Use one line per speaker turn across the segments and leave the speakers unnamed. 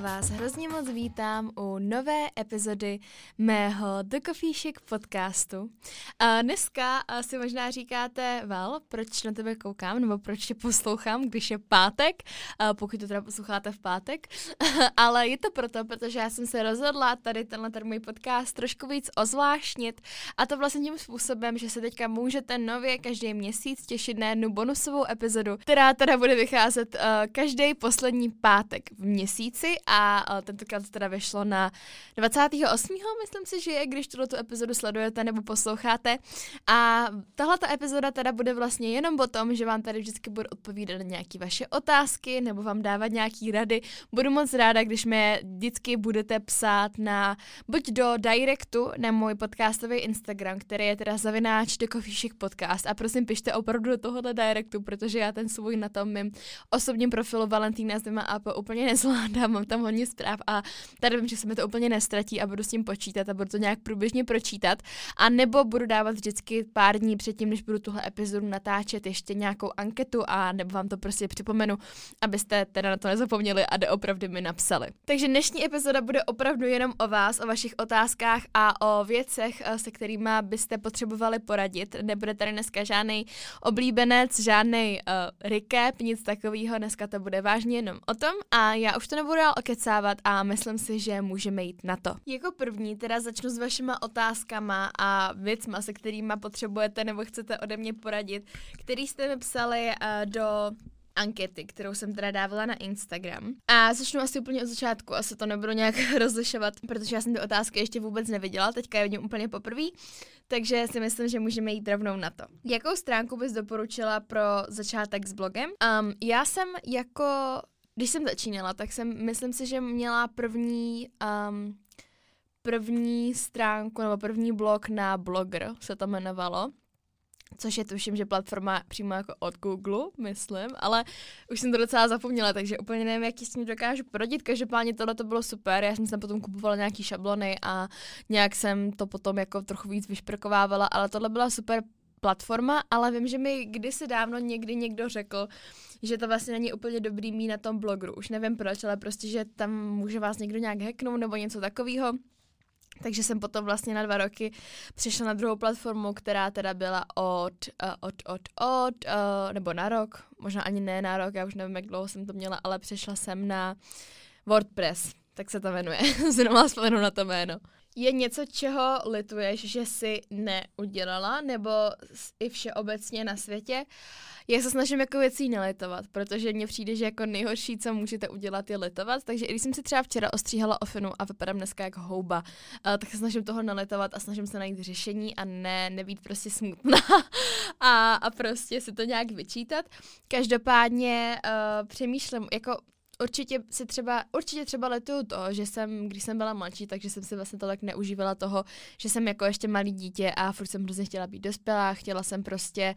Vás hrozně moc vítám u nové epizody mého The Coffee Chic podcastu. A dneska si možná říkáte, Val, proč na tebe koukám, nebo proč tě poslouchám, když je pátek, pokud to teda posloucháte v pátek. Ale je to proto, protože já jsem se rozhodla tady tenhle ten můj podcast trošku víc ozvláštnit a to vlastně tím způsobem, že se teďka můžete nově každý měsíc těšit na jednu bonusovou epizodu, která teda bude vycházet každý poslední pátek v měsíci a tentokrát teda vyšlo na 28. myslím si, že je, když tuto epizodu sledujete nebo posloucháte. A tahle ta epizoda teda bude vlastně jenom o tom, že vám tady vždycky budu odpovídat na nějaké vaše otázky nebo vám dávat nějaký rady. Budu moc ráda, když mě vždycky budete psát na buď do directu na můj podcastový Instagram, který je teda zavináč Coffee Podcast a prosím pište opravdu do tohohle directu, protože já ten svůj na tom mým osobním profilu Valentína Zima AP úplně nezvládám, mám tam hodně zpráv a tady vím, že se mi to úplně nestratí a budu s tím počítat a budu to nějak průběžně pročítat. A nebo budu dávat vždycky pár dní předtím, než budu tuhle epizodu natáčet, ještě nějakou anketu a nebo vám to prostě připomenu, abyste teda na to nezapomněli a doopravdy mi napsali. Takže dnešní epizoda bude opravdu jenom o vás, o vašich otázkách a o věcech, eh, se kterými byste potřebovali poradit. Nebude tady dneska žádný oblíbenec, žádný uh, recap, nic takového. Dneska to bude vážně jenom o tom a já už to nebudu dál okecávat a myslím si, že můžeme jít na to. Jako první teda začnu s vašima otázkama a věcma, se kterými potřebujete nebo chcete ode mě poradit, který jste mi psali uh, do ankety, kterou jsem teda dávala na Instagram. A začnu asi úplně od začátku, asi to nebudu nějak rozlišovat, protože já jsem ty otázky ještě vůbec neviděla, teďka je vidím úplně poprvé, takže si myslím, že můžeme jít rovnou na to. Jakou stránku bys doporučila pro začátek s blogem? Um, já jsem jako, když jsem začínala, tak jsem, myslím si, že měla první um, první stránku nebo první blog na Blogger se to jmenovalo což je tuším, že platforma přímo jako od Google, myslím, ale už jsem to docela zapomněla, takže úplně nevím, jaký s tím dokážu porodit. Každopádně tohle to bylo super, já jsem tam potom kupovala nějaký šablony a nějak jsem to potom jako trochu víc vyšprkovávala, ale tohle byla super platforma, ale vím, že mi kdysi dávno někdy někdo řekl, že to vlastně není úplně dobrý mít na tom blogu. Už nevím proč, ale prostě, že tam může vás někdo nějak hacknout nebo něco takového. Takže jsem potom vlastně na dva roky přišla na druhou platformu, která teda byla od, uh, od, od, od, uh, nebo na rok, možná ani ne na rok, já už nevím, jak dlouho jsem to měla, ale přešla jsem na WordPress, tak se to jmenuje, znovu vzpomenu na to jméno. Je něco, čeho lituješ, že jsi neudělala, nebo i všeobecně na světě? Já se snažím jako věcí nelitovat, protože mně přijde, že jako nejhorší, co můžete udělat, je litovat. Takže i když jsem si třeba včera ostříhala ofinu a vypadám dneska jako houba, uh, tak se snažím toho nelitovat a snažím se najít řešení a ne nebýt prostě smutná a, a prostě si to nějak vyčítat. Každopádně uh, přemýšlím, jako určitě si třeba, určitě třeba letuju to, že jsem, když jsem byla mladší, takže jsem si vlastně to tak neužívala toho, že jsem jako ještě malý dítě a furt jsem hrozně chtěla být dospělá, chtěla jsem prostě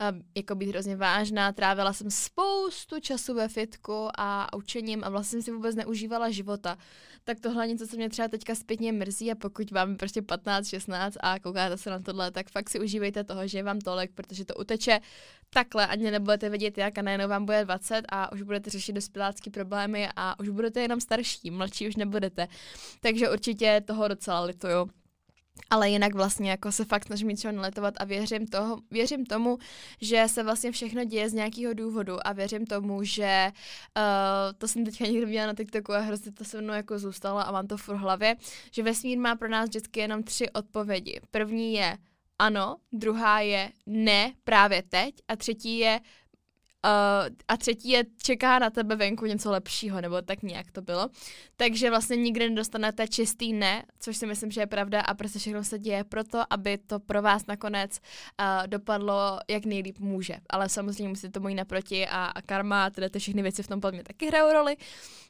uh, jako být hrozně vážná, trávila jsem spoustu času ve fitku a učením a vlastně jsem si vůbec neužívala života. Tak tohle něco, co mě třeba teďka zpětně mrzí a pokud vám prostě 15, 16 a koukáte se na tohle, tak fakt si užívejte toho, že je vám tolik, protože to uteče takhle, ani nebudete vědět jak a najednou vám bude 20 a už budete řešit dospělácký problémy a už budete jenom starší, mladší už nebudete. Takže určitě toho docela lituju. Ale jinak vlastně jako se fakt snažím něco neletovat a věřím, toho, věřím tomu, že se vlastně všechno děje z nějakého důvodu a věřím tomu, že uh, to jsem teďka někdy viděla na TikToku a hrozně to se mnou jako zůstalo a mám to v hlavě, že vesmír má pro nás vždycky jenom tři odpovědi. První je ano, druhá je ne, právě teď a třetí je Uh, a třetí je, čeká na tebe venku něco lepšího, nebo tak nějak to bylo. Takže vlastně nikdy nedostanete čistý ne, což si myslím, že je pravda a prostě všechno se děje proto, aby to pro vás nakonec uh, dopadlo jak nejlíp může. Ale samozřejmě musíte tomu jít naproti a, a karma, teda ty všechny věci v tom podle mě taky hrajou roli.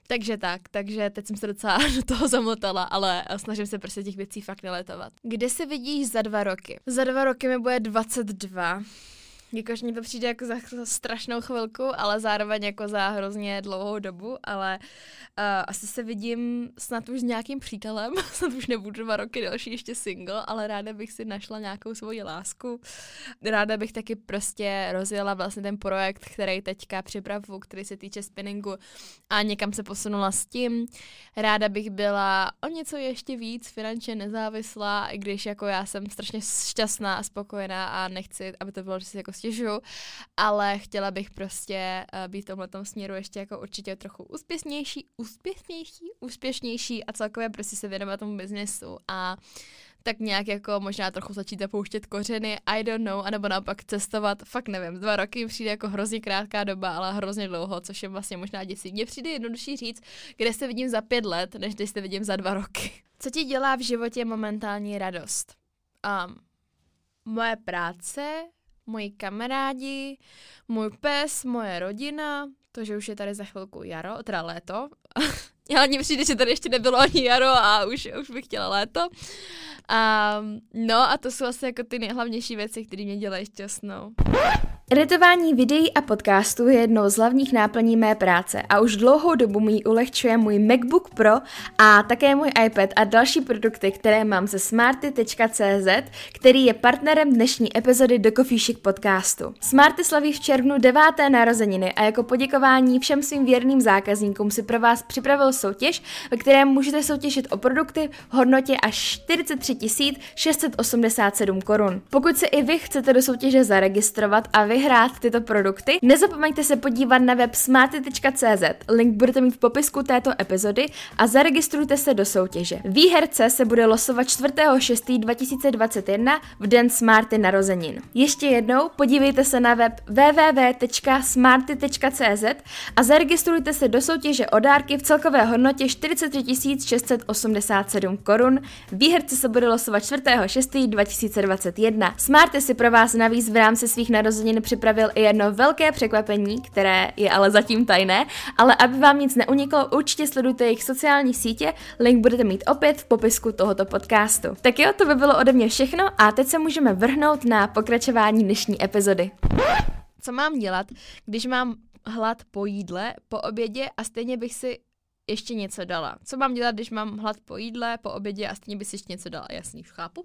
Takže tak, takže teď jsem se docela do toho zamotala, ale snažím se prostě těch věcí fakt neletovat. Kde se vidíš za dva roky? Za dva roky mi bude 22 Jakož mi to přijde jako za, strašnou chvilku, ale zároveň jako za hrozně dlouhou dobu, ale uh, asi se vidím snad už s nějakým přítelem, snad už nebudu dva roky další ještě single, ale ráda bych si našla nějakou svoji lásku. Ráda bych taky prostě rozjela vlastně ten projekt, který teďka připravu, který se týče spinningu a někam se posunula s tím. Ráda bych byla o něco ještě víc finančně nezávislá, i když jako já jsem strašně šťastná a spokojená a nechci, aby to bylo, že si jako stěžuju, ale chtěla bych prostě uh, být v tomhle směru ještě jako určitě trochu úspěšnější, úspěšnější, úspěšnější a celkově prostě se věnovat tomu biznesu a tak nějak jako možná trochu začít zapouštět kořeny, I don't know, anebo naopak cestovat, fakt nevím, dva roky přijde jako hrozně krátká doba, ale hrozně dlouho, což je vlastně možná děsí. Mně přijde jednodušší říct, kde se vidím za pět let, než když se vidím za dva roky. Co ti dělá v životě momentální radost? Um, moje práce, moji kamarádi, můj pes, moje rodina, to, že už je tady za chvilku jaro, teda léto. Já ani přijde, že tady ještě nebylo ani jaro a už, už bych chtěla léto. Um, no a to jsou asi jako ty nejhlavnější věci, které mě dělají šťastnou.
Editování videí a podcastů je jednou z hlavních náplní mé práce a už dlouhou dobu mi ulehčuje můj MacBook Pro a také můj iPad a další produkty, které mám ze smarty.cz, který je partnerem dnešní epizody do Coffee Chic podcastu. Smarty slaví v červnu deváté narozeniny a jako poděkování všem svým věrným zákazníkům si pro vás připravil soutěž, ve které můžete soutěžit o produkty v hodnotě až 43 687 korun. Pokud se i vy chcete do soutěže zaregistrovat a vyhrát tyto produkty, nezapomeňte se podívat na web smarty.cz, link budete mít v popisku této epizody a zaregistrujte se do soutěže. Výherce se bude losovat 4.6.2021 v den Smarty narozenin. Ještě jednou podívejte se na web www.smarty.cz a zaregistrujte se do soutěže o dárky v celkové hodnotě 43 687 korun. Výherce se bude losovat 4.6.2021. Smarty si pro vás navíc v rámci svých narozenin připravil i jedno velké překvapení, které je ale zatím tajné, ale aby vám nic neuniklo, určitě sledujte jejich sociální sítě, link budete mít opět v popisku tohoto podcastu. Tak jo, to by bylo ode mě všechno a teď se můžeme vrhnout na pokračování dnešní epizody.
Co mám dělat, když mám hlad po jídle, po obědě a stejně bych si ještě něco dala. Co mám dělat, když mám hlad po jídle, po obědě a stejně bys ještě něco dala? Jasný, chápu.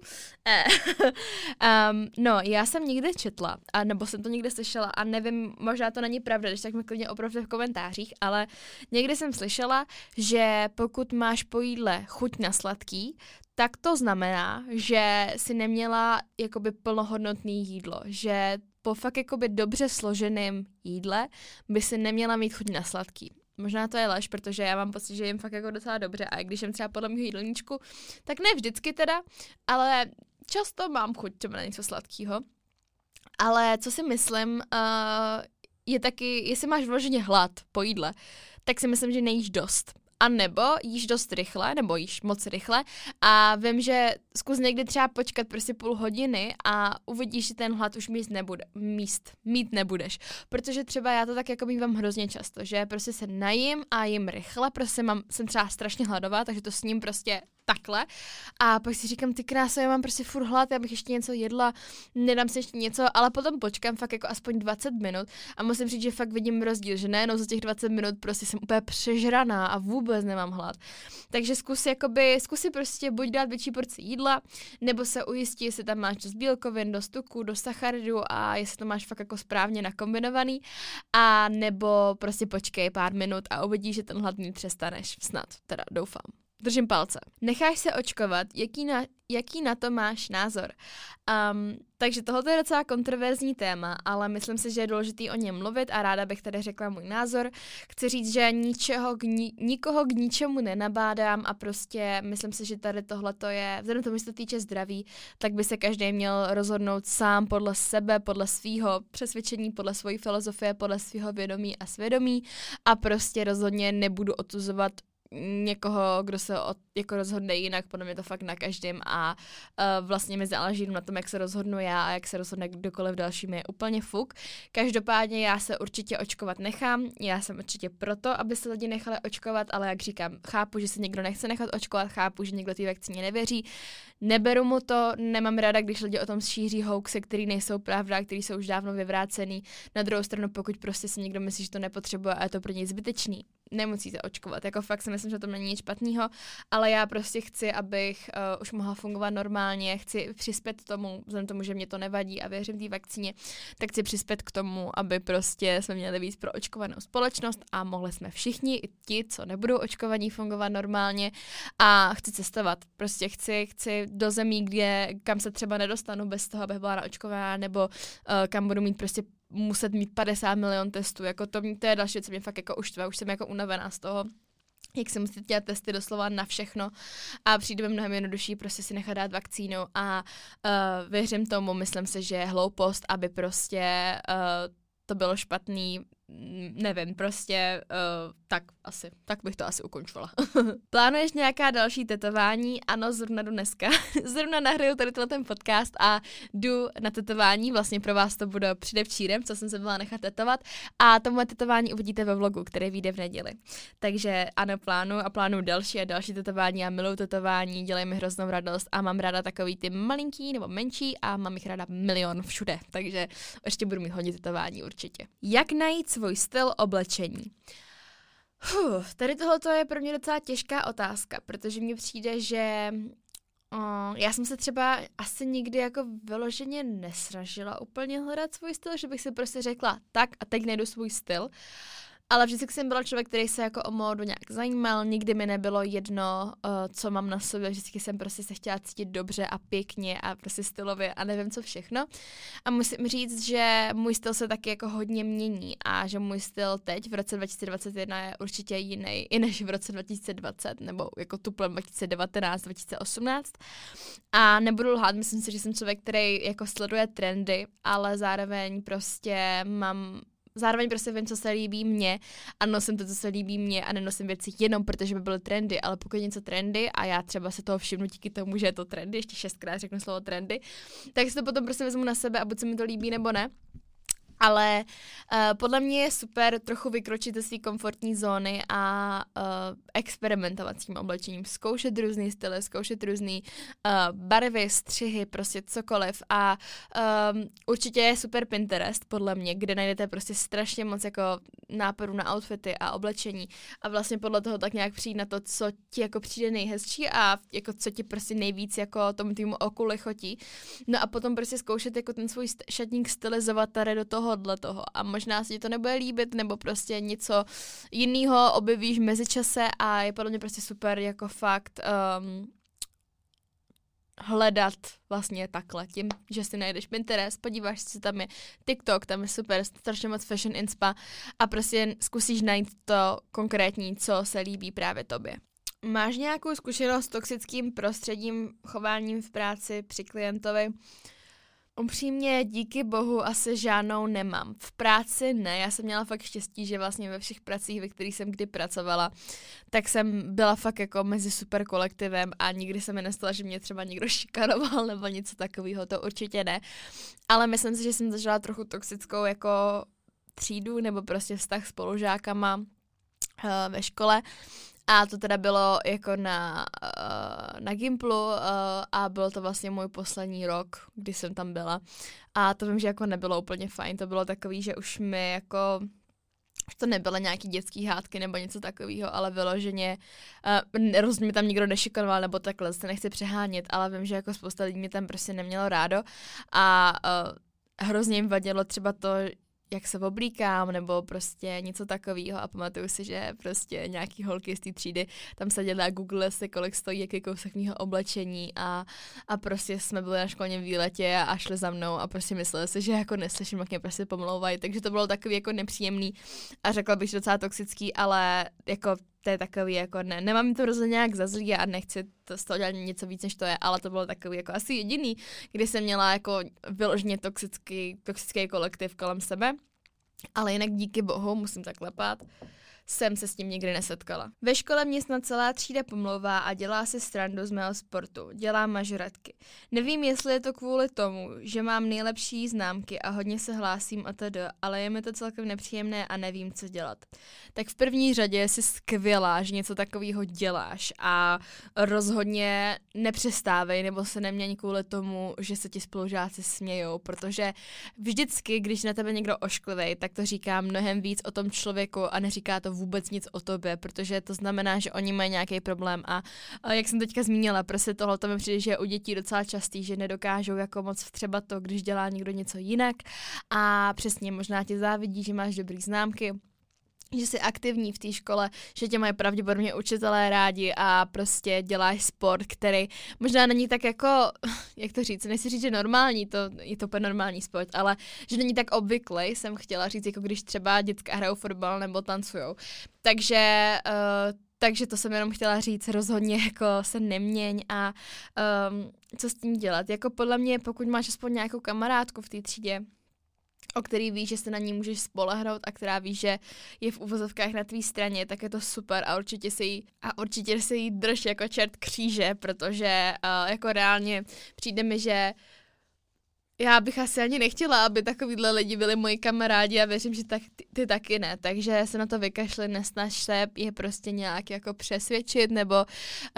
um, no, já jsem někde četla, a nebo jsem to někde slyšela a nevím, možná to není pravda, když tak mi klidně opravdu v komentářích, ale někdy jsem slyšela, že pokud máš po jídle chuť na sladký, tak to znamená, že si neměla jakoby plnohodnotný jídlo, že po fakt jakoby dobře složeném jídle by si neměla mít chuť na sladký. Možná to je lež, protože já mám pocit, že jim fakt jako docela dobře a když jsem třeba podle mého jídelníčku, tak ne vždycky teda, ale často mám chuť třeba na něco sladkého. Ale co si myslím, uh, je taky, jestli máš vloženě hlad po jídle, tak si myslím, že nejíš dost. A nebo jíš dost rychle, nebo jíš moc rychle a vím, že zkus někdy třeba počkat prostě půl hodiny a uvidíš, že ten hlad už míst nebude, míst, mít nebudeš. Protože třeba já to tak jako mývám hrozně často, že prostě se najím a jim rychle, prostě mám, jsem třeba strašně hladová, takže to s ním prostě takhle. A pak si říkám, ty krása, já mám prostě furt hlad, já bych ještě něco jedla, nedám si ještě něco, ale potom počkám fakt jako aspoň 20 minut a musím říct, že fakt vidím rozdíl, že nejenom za těch 20 minut prostě jsem úplně přežraná a vůbec nemám hlad. Takže zkus jakoby, zkus si prostě buď dát větší porci jídla, nebo se ujistit, jestli tam máš dost bílkovin, dost tuku, dost sacharidů a jestli to máš fakt jako správně nakombinovaný, a nebo prostě počkej pár minut a uvidíš, že ten hlad přestaneš. Snad, teda doufám. Držím palce. Necháš se očkovat, jaký na, jaký na to máš názor? Um, takže tohle je docela kontroverzní téma, ale myslím si, že je důležité o něm mluvit a ráda bych tady řekla můj názor. Chci říct, že ničeho k ni, nikoho k ničemu nenabádám a prostě myslím si, že tady tohle je, vzhledem tomu, že se týče zdraví, tak by se každý měl rozhodnout sám podle sebe, podle svého přesvědčení, podle své filozofie, podle svého vědomí a svědomí a prostě rozhodně nebudu otuzovat někoho, kdo se od, jako rozhodne jinak, podle mě to fakt na každém a uh, vlastně mi záleží na tom, jak se rozhodnu já a jak se rozhodne kdokoliv další mi je úplně fuk. Každopádně já se určitě očkovat nechám, já jsem určitě proto, aby se lidi nechali očkovat, ale jak říkám, chápu, že se někdo nechce nechat očkovat, chápu, že někdo té vakcíně nevěří, neberu mu to, nemám ráda, když lidi o tom šíří hoaxy, které nejsou pravda, které jsou už dávno vyvrácený. Na druhou stranu, pokud prostě si někdo myslí, že to nepotřebuje a je to pro něj zbytečný, nemusíte očkovat. Jako fakt si myslím, že to není nic špatného, ale já prostě chci, abych uh, už mohla fungovat normálně, chci přispět tomu, vzhledem tomu, že mě to nevadí a věřím té vakcíně, tak chci přispět k tomu, aby prostě jsme měli víc pro očkovanou společnost a mohli jsme všichni, i ti, co nebudou očkovaní, fungovat normálně a chci cestovat. Prostě chci, chci do zemí, kde, kam se třeba nedostanu bez toho, abych byla naočkovaná, nebo uh, kam budu mít prostě muset mít 50 milion testů, jako to, to je další, co mě fakt jako uštve, už jsem jako unavená z toho jak se musí dělat testy doslova na všechno. A přijde mi mnohem jednodušší prostě si nechat dát vakcínu a uh, věřím tomu, myslím si, že je hloupost, aby prostě uh, to bylo špatný, nevím, prostě uh, tak asi, tak bych to asi ukončila. Plánuješ nějaká další tetování? Ano, zrovna jdu dneska. zrovna nahraju tady ten podcast a jdu na tetování, vlastně pro vás to bude předevčírem, co jsem se byla nechat tetovat a to moje tetování uvidíte ve vlogu, který vyjde v neděli. Takže ano, plánu a plánu další a další tetování a milou tetování, dělají mi hroznou radost a mám ráda takový ty malinký nebo menší a mám jich ráda milion všude, takže ještě budu mít hodně tetování určitě. Jak najít svůj styl oblečení? Huh, tady tohle je pro mě docela těžká otázka, protože mně přijde, že uh, já jsem se třeba asi nikdy jako vyloženě nesražila úplně hledat svůj styl, že bych si prostě řekla tak a teď najdu svůj styl. Ale vždycky jsem byla člověk, který se jako o módu nějak zajímal, nikdy mi nebylo jedno, uh, co mám na sobě, vždycky jsem prostě se chtěla cítit dobře a pěkně a prostě stylově a nevím co všechno. A musím říct, že můj styl se taky jako hodně mění a že můj styl teď v roce 2021 je určitě jiný i než v roce 2020 nebo jako tuplem 2019, 2018. A nebudu lhát, myslím si, že jsem člověk, který jako sleduje trendy, ale zároveň prostě mám zároveň prostě vím, co se líbí mně a nosím to, co se líbí mně a nenosím věci jenom protože by byly trendy, ale pokud něco trendy a já třeba se toho všimnu díky tomu, že je to trendy, ještě šestkrát řeknu slovo trendy, tak si to potom prostě vezmu na sebe a buď se mi to líbí nebo ne. Ale uh, podle mě je super trochu vykročit ze své komfortní zóny a uh, experimentovat s tím oblečením, zkoušet různý styly, zkoušet různý uh, barvy, střihy, prostě cokoliv. A um, určitě je super Pinterest podle mě, kde najdete prostě strašně moc jako nápadů na outfity a oblečení. A vlastně podle toho tak nějak přijít na to, co ti jako přijde nejhezčí a jako co ti prostě nejvíc jako tomu týmu oku lichotí. No a potom prostě zkoušet jako ten svůj šatník stylizovat tady do toho tohohle toho a možná se ti to nebude líbit, nebo prostě něco jiného objevíš mezičase a je podle mě prostě super jako fakt um, hledat vlastně takhle, tím, že si najdeš Pinterest, podíváš se, tam je TikTok, tam je super, strašně moc fashion inspa a prostě zkusíš najít to konkrétní, co se líbí právě tobě. Máš nějakou zkušenost s toxickým prostředím, chováním v práci při klientovi? Upřímně díky bohu asi žádnou nemám. V práci ne, já jsem měla fakt štěstí, že vlastně ve všech pracích, ve kterých jsem kdy pracovala, tak jsem byla fakt jako mezi super kolektivem a nikdy se mi nestalo, že mě třeba někdo šikanoval nebo něco takového, to určitě ne. Ale myslím si, že jsem zažila trochu toxickou jako třídu nebo prostě vztah s spolužákama uh, ve škole a to teda bylo jako na, uh, na Gimplu uh, a byl to vlastně můj poslední rok, kdy jsem tam byla. A to vím, že jako nebylo úplně fajn, to bylo takový, že už mi jako už to nebyly nějaký dětský hádky nebo něco takového, ale vyloženě uh, rozhodně mi tam nikdo nešikanoval nebo takhle, se nechci přehánět, ale vím, že jako spousta lidí mě tam prostě nemělo rádo a uh, hrozně jim vadilo třeba to, jak se oblíkám, nebo prostě něco takového a pamatuju si, že prostě nějaký holky z té třídy tam seděly a google se, kolik stojí jaký kousek mého oblečení. A, a prostě jsme byli na školním výletě a šli za mnou a prostě mysleli si, že jako neslyším, jak mě prostě pomlouvají, takže to bylo takový jako nepříjemný a řekla bych, že docela toxický, ale jako to je takový jako ne, nemám to rozhodně nějak za zlý a nechci to z toho dělat něco víc, než to je, ale to bylo takový jako asi jediný, kdy jsem měla jako vyloženě toxický, toxický kolektiv kolem sebe. Ale jinak díky bohu musím zaklepat. Jsem se s tím nikdy nesetkala. Ve škole mě snad celá třída pomlouvá a dělá si strandu z mého sportu. Dělá mažoratky. Nevím, jestli je to kvůli tomu, že mám nejlepší známky a hodně se hlásím a tedy, ale je mi to celkem nepříjemné a nevím, co dělat. Tak v první řadě jsi skvělá, že něco takového děláš a rozhodně nepřestávej nebo se neměň kvůli tomu, že se ti spolužáci smějou, protože vždycky, když na tebe někdo ošklivej, tak to říká mnohem víc o tom člověku a neříká to vůbec nic o tobě, protože to znamená, že oni mají nějaký problém. A, a jak jsem teďka zmínila, prostě tohle to mi přijde, že je u dětí docela častý, že nedokážou jako moc třeba to, když dělá někdo něco jinak. A přesně možná tě závidí, že máš dobrý známky, že jsi aktivní v té škole, že tě mají pravděpodobně učitelé rádi a prostě děláš sport, který možná není tak jako, jak to říct, nechci říct, že normální, to je to úplně normální sport, ale že není tak obvyklý, jsem chtěla říct, jako když třeba dětka hrajou fotbal nebo tancujou. Takže uh, takže to jsem jenom chtěla říct, rozhodně jako se neměň a um, co s tím dělat. Jako podle mě, pokud máš aspoň nějakou kamarádku v té třídě, o který víš, že se na ní můžeš spolehnout a která ví, že je v uvozovkách na tvý straně, tak je to super a určitě se jí, a určitě se jí drž jako čert kříže, protože uh, jako reálně přijde mi, že já bych asi ani nechtěla, aby takovýhle lidi byli moji kamarádi a věřím, že tak, ty, ty taky ne. Takže se na to vykašli, nesnaž se je prostě nějak jako přesvědčit nebo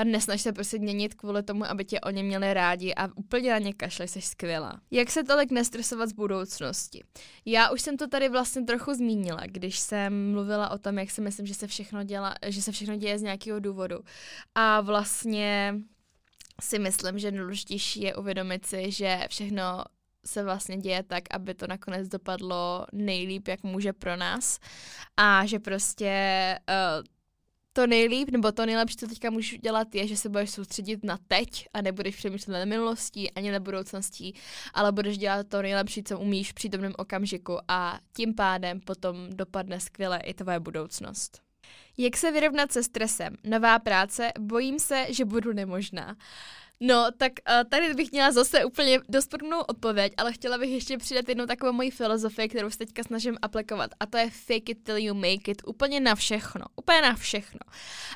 nesnaž se prostě měnit kvůli tomu, aby tě oni měli rádi a úplně na ně kašli, jsi skvělá. Jak se tolik nestresovat z budoucnosti? Já už jsem to tady vlastně trochu zmínila, když jsem mluvila o tom, jak si myslím, že se všechno, děla, že se všechno děje z nějakého důvodu. A vlastně si myslím, že nejdůležitější je uvědomit si, že všechno se vlastně děje tak, aby to nakonec dopadlo nejlíp, jak může pro nás. A že prostě uh, to nejlíp, nebo to nejlepší, co teďka můžeš dělat, je, že se budeš soustředit na teď a nebudeš přemýšlet na minulostí ani na budoucností, ale budeš dělat to nejlepší, co umíš v přítomném okamžiku a tím pádem potom dopadne skvěle i tvoje budoucnost. Jak se vyrovnat se stresem? Nová práce? Bojím se, že budu nemožná. No, tak uh, tady bych měla zase úplně dost odpověď, ale chtěla bych ještě přidat jednu takovou moji filozofii, kterou se teďka snažím aplikovat a to je fake it till you make it, úplně na všechno, úplně na všechno.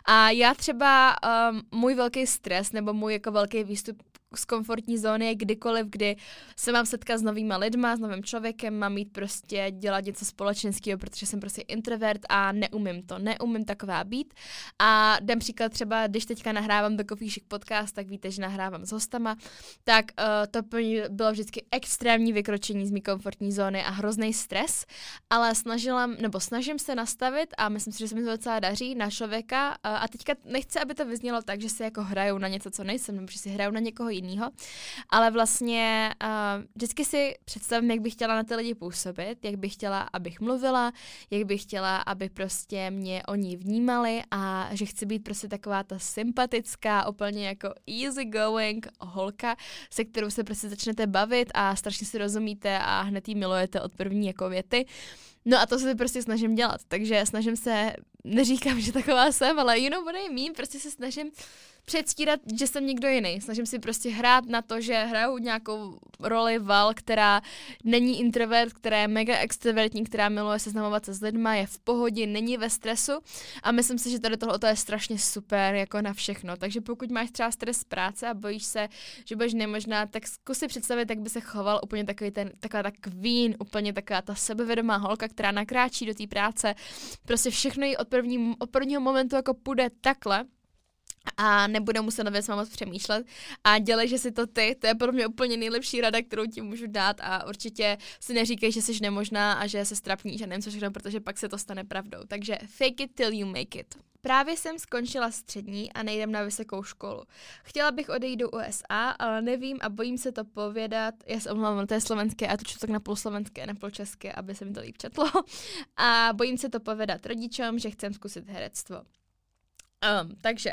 A já třeba um, můj velký stres nebo můj jako velký výstup z komfortní zóny je kdykoliv, kdy se mám setkat s novýma lidma, s novým člověkem, mám mít prostě dělat něco společenského, protože jsem prostě introvert a neumím to, neumím taková být. A dám příklad třeba, když teďka nahrávám do Chic podcast, tak víte, že nahrávám s hostama, tak uh, to bylo vždycky extrémní vykročení z mý komfortní zóny a hrozný stres, ale snažila, nebo snažím se nastavit a myslím si, že se mi to docela daří na člověka uh, a teďka nechci, aby to vyznělo tak, že se jako hrajou na něco, co nejsem, nebo že si hrajou na někoho jiného jiného. Ale vlastně uh, vždycky si představím, jak bych chtěla na ty lidi působit, jak bych chtěla, abych mluvila, jak bych chtěla, aby prostě mě oni vnímali a že chci být prostě taková ta sympatická, úplně jako easy going holka, se kterou se prostě začnete bavit a strašně si rozumíte a hned jí milujete od první jako věty. No a to se prostě snažím dělat, takže snažím se, neříkám, že taková jsem, ale you know what I mean, prostě se snažím předstírat, že jsem někdo jiný. Snažím si prostě hrát na to, že hraju nějakou roli Val, která není introvert, která je mega extrovertní, která miluje seznamovat se s lidma, je v pohodě, není ve stresu a myslím si, že tady tohle je strašně super jako na všechno. Takže pokud máš třeba stres z práce a bojíš se, že budeš nemožná, tak zkus si představit, jak by se choval úplně takový ten, taková ta queen, úplně taková ta sebevědomá holka, která nakráčí do té práce. Prostě všechno jí od, první, od prvního momentu jako půjde takhle a nebude muset na věc moc přemýšlet a dělej, že si to ty, to je pro mě úplně nejlepší rada, kterou ti můžu dát a určitě si neříkej, že jsi nemožná a že se strapníš a nevím co všechno, protože pak se to stane pravdou. Takže fake it till you make it. Právě jsem skončila střední a nejdem na vysokou školu. Chtěla bych odejít do USA, ale nevím a bojím se to povědat. Já se omlouvám, to je slovenské a to čtu tak na půl slovenské, na půl české, aby se mi to líp četlo. A bojím se to povědat rodičům, že chcem zkusit herectvo. Um, takže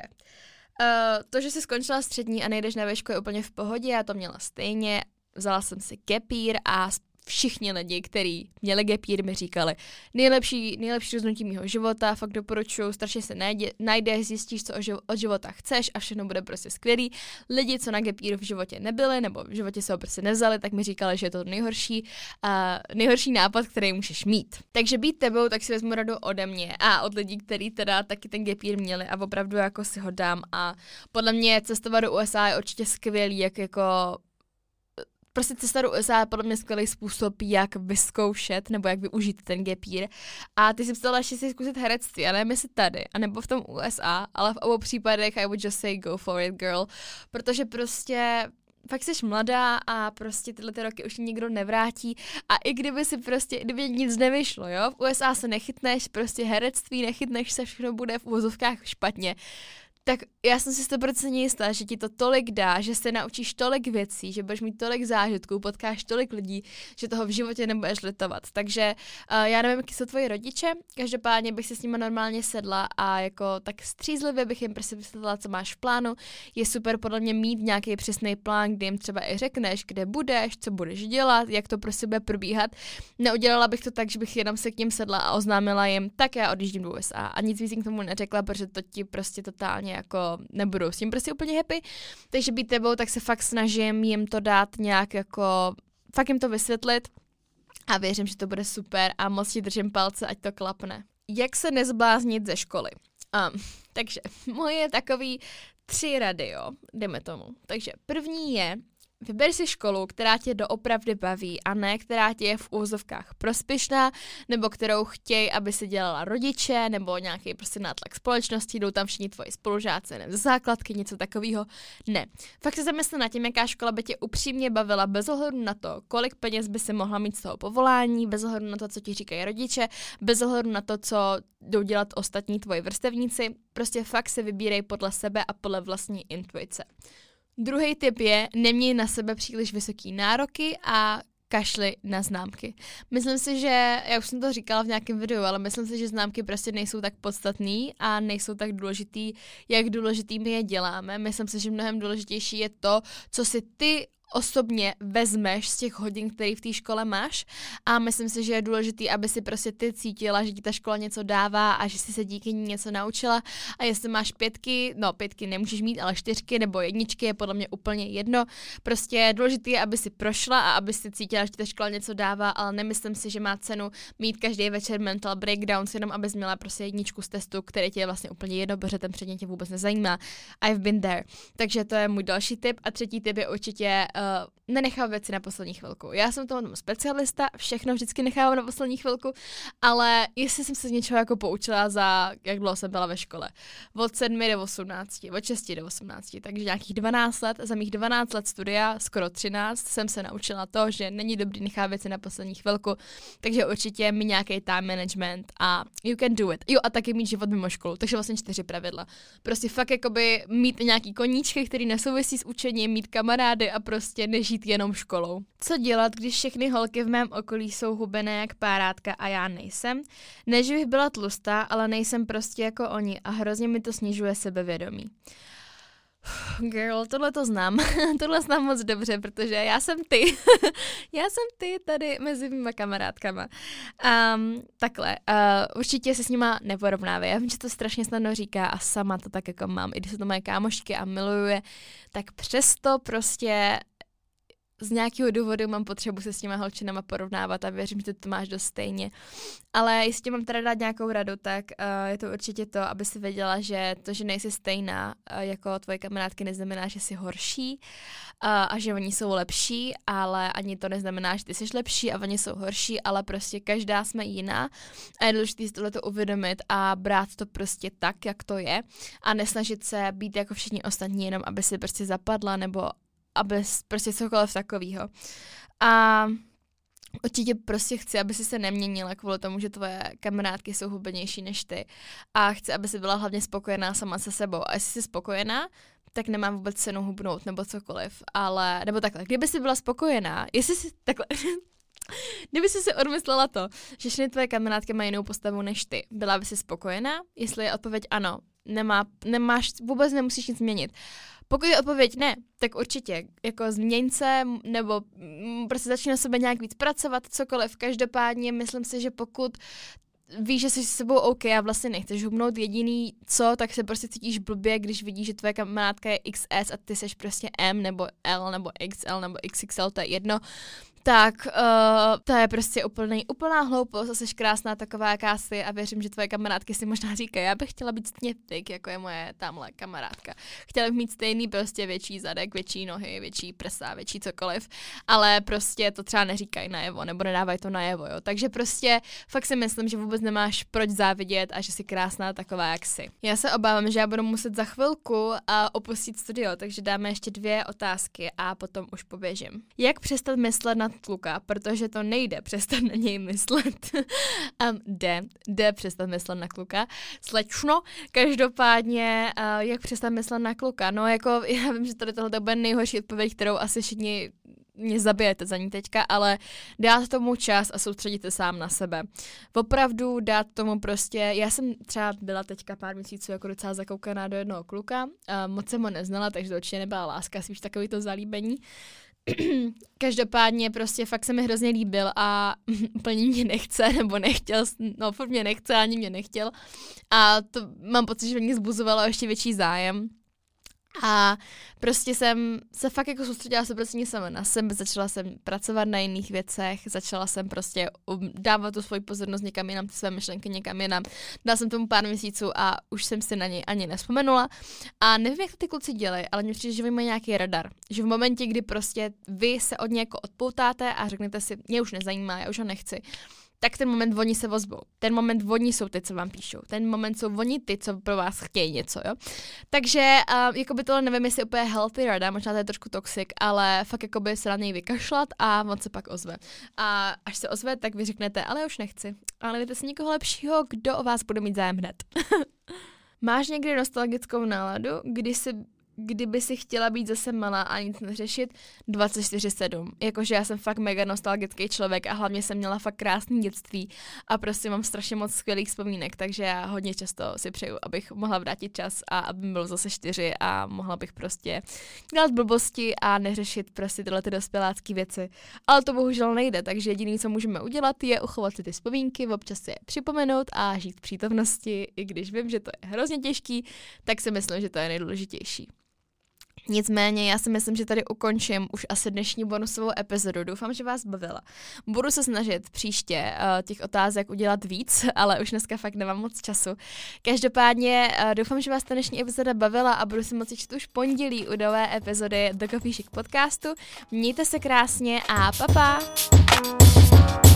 uh, to, že jsi skončila střední a nejdeš na výšku je úplně v pohodě, já to měla stejně. Vzala jsem si kepír a všichni lidi, kteří měli gepír, mi říkali, nejlepší, nejlepší rozhodnutí mého života, fakt doporučuju, strašně se najde, najdeš, zjistíš, co od života chceš a všechno bude prostě skvělý. Lidi, co na gepíru v životě nebyli, nebo v životě se ho prostě nevzali, tak mi říkali, že je to nejhorší, uh, nejhorší nápad, který můžeš mít. Takže být tebou, tak si vezmu radu ode mě a od lidí, kteří teda taky ten gepír měli a opravdu jako si ho dám a podle mě cestovat do USA je určitě skvělý, jak jako prostě cesta do USA je podle mě skvělý způsob, jak vyzkoušet nebo jak využít ten gapír. A ty si ptala ještě si zkusit herectví, a nevím jestli tady, anebo v tom USA, ale v obou případech I would just say go for it, girl. Protože prostě fakt jsi mladá a prostě tyhle ty roky už nikdo nevrátí a i kdyby si prostě, kdyby nic nevyšlo, jo, v USA se nechytneš, prostě herectví, nechytneš se, všechno bude v uvozovkách špatně, tak já jsem si 100% jistá, že ti to tolik dá, že se naučíš tolik věcí, že budeš mít tolik zážitků, potkáš tolik lidí, že toho v životě nebudeš litovat. Takže uh, já nevím, jaký jsou tvoji rodiče, každopádně bych si s nimi normálně sedla a jako tak střízlivě bych jim prostě vysvětlila, co máš v plánu. Je super podle mě mít nějaký přesný plán, kdy jim třeba i řekneš, kde budeš, co budeš dělat, jak to prostě bude probíhat. Neudělala bych to tak, že bych jenom se k ním sedla a oznámila jim, tak já odjíždím do USA a nic víc k tomu neřekla, protože to ti prostě totálně jako nebudou s tím prostě úplně happy. Takže být tebou, tak se fakt snažím jim to dát nějak jako, fakt jim to vysvětlit a věřím, že to bude super a moc ti držím palce, ať to klapne. Jak se nezbláznit ze školy? Um, takže moje takový tři rady, jo, jdeme tomu. Takže první je, Vyber si školu, která tě doopravdy baví a ne která tě je v úzovkách prospěšná, nebo kterou chtějí, aby si dělala rodiče, nebo nějaký prostě nátlak společnosti, jdou tam všichni tvoji spolužáci, nebo základky, něco takového. Ne. Fakt se zamysle na tím, jaká škola by tě upřímně bavila bez ohledu na to, kolik peněz by si mohla mít z toho povolání, bez ohledu na to, co ti říkají rodiče, bez ohledu na to, co jdou dělat ostatní tvoji vrstevníci. Prostě fakt se vybírej podle sebe a podle vlastní intuice. Druhý tip je, neměj na sebe příliš vysoký nároky a kašli na známky. Myslím si, že, já už jsem to říkala v nějakém videu, ale myslím si, že známky prostě nejsou tak podstatný a nejsou tak důležitý, jak důležitý my je děláme. Myslím si, že mnohem důležitější je to, co si ty osobně vezmeš z těch hodin, které v té škole máš a myslím si, že je důležité, aby si prostě ty cítila, že ti ta škola něco dává a že si se díky ní něco naučila a jestli máš pětky, no pětky nemůžeš mít, ale čtyřky nebo jedničky je podle mě úplně jedno. Prostě důležité je, aby si prošla a aby si cítila, že ti ta škola něco dává, ale nemyslím si, že má cenu mít každý večer mental breakdown, jenom aby měla prostě jedničku z testu, který tě je vlastně úplně jedno, protože ten předmět tě vůbec nezajímá. I've been there. Takže to je můj další tip a třetí tip je určitě uh, uh, nenechám věci na poslední chvilku. Já jsem toho specialista, všechno vždycky nechávám na poslední chvilku, ale jestli jsem se z něčeho jako poučila za, jak dlouho jsem byla ve škole, od 7 do 18, od 6 do 18, takže nějakých 12 let, za mých 12 let studia, skoro 13, jsem se naučila to, že není dobrý nechat věci na poslední chvilku, takže určitě mi nějaký time management a you can do it. Jo, a taky mít život mimo školu, takže vlastně čtyři pravidla. Prostě fakt jakoby mít nějaký koníčky, který nesouvisí s učením, mít kamarády a prostě prostě nežít jenom školou. Co dělat, když všechny holky v mém okolí jsou hubené jak párátka a já nejsem? Ne, že bych byla tlustá, ale nejsem prostě jako oni a hrozně mi to snižuje sebevědomí. Girl, tohle to znám. tohle znám moc dobře, protože já jsem ty. já jsem ty tady mezi mýma kamarádkama. Um, takhle, uh, určitě se s nima neporovnávej. Já vím, že to strašně snadno říká a sama to tak jako mám. I když jsou to moje kámošky a miluje, tak přesto prostě z nějakého důvodu mám potřebu se s těma holčinama porovnávat a věřím, že to máš dost stejně. Ale jestli mám teda dát nějakou radu, tak uh, je to určitě to, aby si věděla, že to, že nejsi stejná uh, jako tvoje kamarádky, neznamená, že jsi horší uh, a že oni jsou lepší, ale ani to neznamená, že ty jsi lepší a oni jsou horší, ale prostě každá jsme jiná a je důležité si tohle uvědomit a brát to prostě tak, jak to je a nesnažit se být jako všichni ostatní, jenom aby si prostě zapadla nebo aby prostě cokoliv takového. A Určitě prostě chci, aby si se neměnila kvůli tomu, že tvoje kamarádky jsou hubenější než ty. A chci, aby si byla hlavně spokojená sama se sebou. A jestli jsi spokojená, tak nemám vůbec cenu hubnout nebo cokoliv. Ale, nebo takhle, kdyby jsi byla spokojená, jestli si, takhle, Kdyby jsi si odmyslela to, že všechny tvoje kamarádky mají jinou postavu než ty, byla by si spokojená? Jestli je odpověď ano, nemá, nemáš, vůbec nemusíš nic změnit. Pokud je odpověď ne, tak určitě, jako změň se, nebo prostě začni na sebe nějak víc pracovat, cokoliv. Každopádně myslím si, že pokud víš, že jsi s sebou OK a vlastně nechceš hubnout jediný co, tak se prostě cítíš blbě, když vidíš, že tvoje kamarádka je XS a ty seš prostě M nebo L nebo XL nebo XXL, to je jedno, tak uh, to je prostě úplný, úplná hloupost a jsi krásná taková, jaká jsi a věřím, že tvoje kamarádky si možná říkají, já bych chtěla být stejně jako je moje tamhle kamarádka. Chtěla bych mít stejný prostě větší zadek, větší nohy, větší prsa, větší cokoliv, ale prostě to třeba neříkají najevo nebo nedávají to najevo, jo. Takže prostě fakt si myslím, že vůbec nemáš proč závidět a že jsi krásná taková, jak jsi. Já se obávám, že já budu muset za chvilku uh, opustit studio, takže dáme ještě dvě otázky a potom už poběžím. Jak přestat myslet na kluka, protože to nejde přestat na něj myslet. um, jde, jde přestat myslet na kluka. Slečno, každopádně, uh, jak přestat myslet na kluka? No jako, já vím, že tady tohle bude nejhorší odpověď, kterou asi všichni mě zabijete za ní teďka, ale dát tomu čas a soustředit se sám na sebe. Opravdu dát tomu prostě, já jsem třeba byla teďka pár měsíců jako docela zakoukaná do jednoho kluka, uh, moc jsem ho neznala, takže to určitě nebyla láska, spíš takový to zalíbení. Každopádně prostě fakt se mi hrozně líbil a úplně mě nechce, nebo nechtěl, no furt mě nechce, ani mě nechtěl. A to mám pocit, že mě zbuzovalo ještě větší zájem. A prostě jsem se fakt jako soustředila se prostě sama na sebe, začala jsem pracovat na jiných věcech, začala jsem prostě um, dávat tu svoji pozornost někam jinam, ty své myšlenky někam jinam. Dala jsem tomu pár měsíců a už jsem si na něj ani nespomenula. A nevím, jak to ty kluci dělají, ale mně přijde, že mají nějaký radar. Že v momentě, kdy prostě vy se od něj jako odpoutáte a řeknete si, mě už nezajímá, já už ho nechci, tak ten moment oni se vozbou. Ten moment oni jsou ty, co vám píšou. Ten moment jsou oni ty, co pro vás chtějí něco, jo. Takže uh, jako by tohle nevím, jestli úplně healthy rada, možná to je trošku toxic, ale fakt jako by se na něj vykašlat a on se pak ozve. A až se ozve, tak vy řeknete, ale už nechci. Ale dejte si někoho lepšího, kdo o vás bude mít zájem hned. Máš někdy nostalgickou náladu, kdy si kdyby si chtěla být zase malá a nic neřešit, 24-7. Jakože já jsem fakt mega nostalgický člověk a hlavně jsem měla fakt krásný dětství a prostě mám strašně moc skvělých vzpomínek, takže já hodně často si přeju, abych mohla vrátit čas a aby bylo zase čtyři a mohla bych prostě dělat blbosti a neřešit prostě tyhle ty dospělácké věci. Ale to bohužel nejde, takže jediné, co můžeme udělat, je uchovat si ty vzpomínky, občas je připomenout a žít v přítomnosti, i když vím, že to je hrozně těžký, tak si myslím, že to je nejdůležitější. Nicméně já si myslím, že tady ukončím už asi dnešní bonusovou epizodu. Doufám, že vás bavila. Budu se snažit příště uh, těch otázek udělat víc, ale už dneska fakt nemám moc času. Každopádně uh, doufám, že vás ta dnešní epizoda bavila a budu si moci číst už pondělí u nové epizody The Coffee Chic podcastu. Mějte se krásně a pa pa!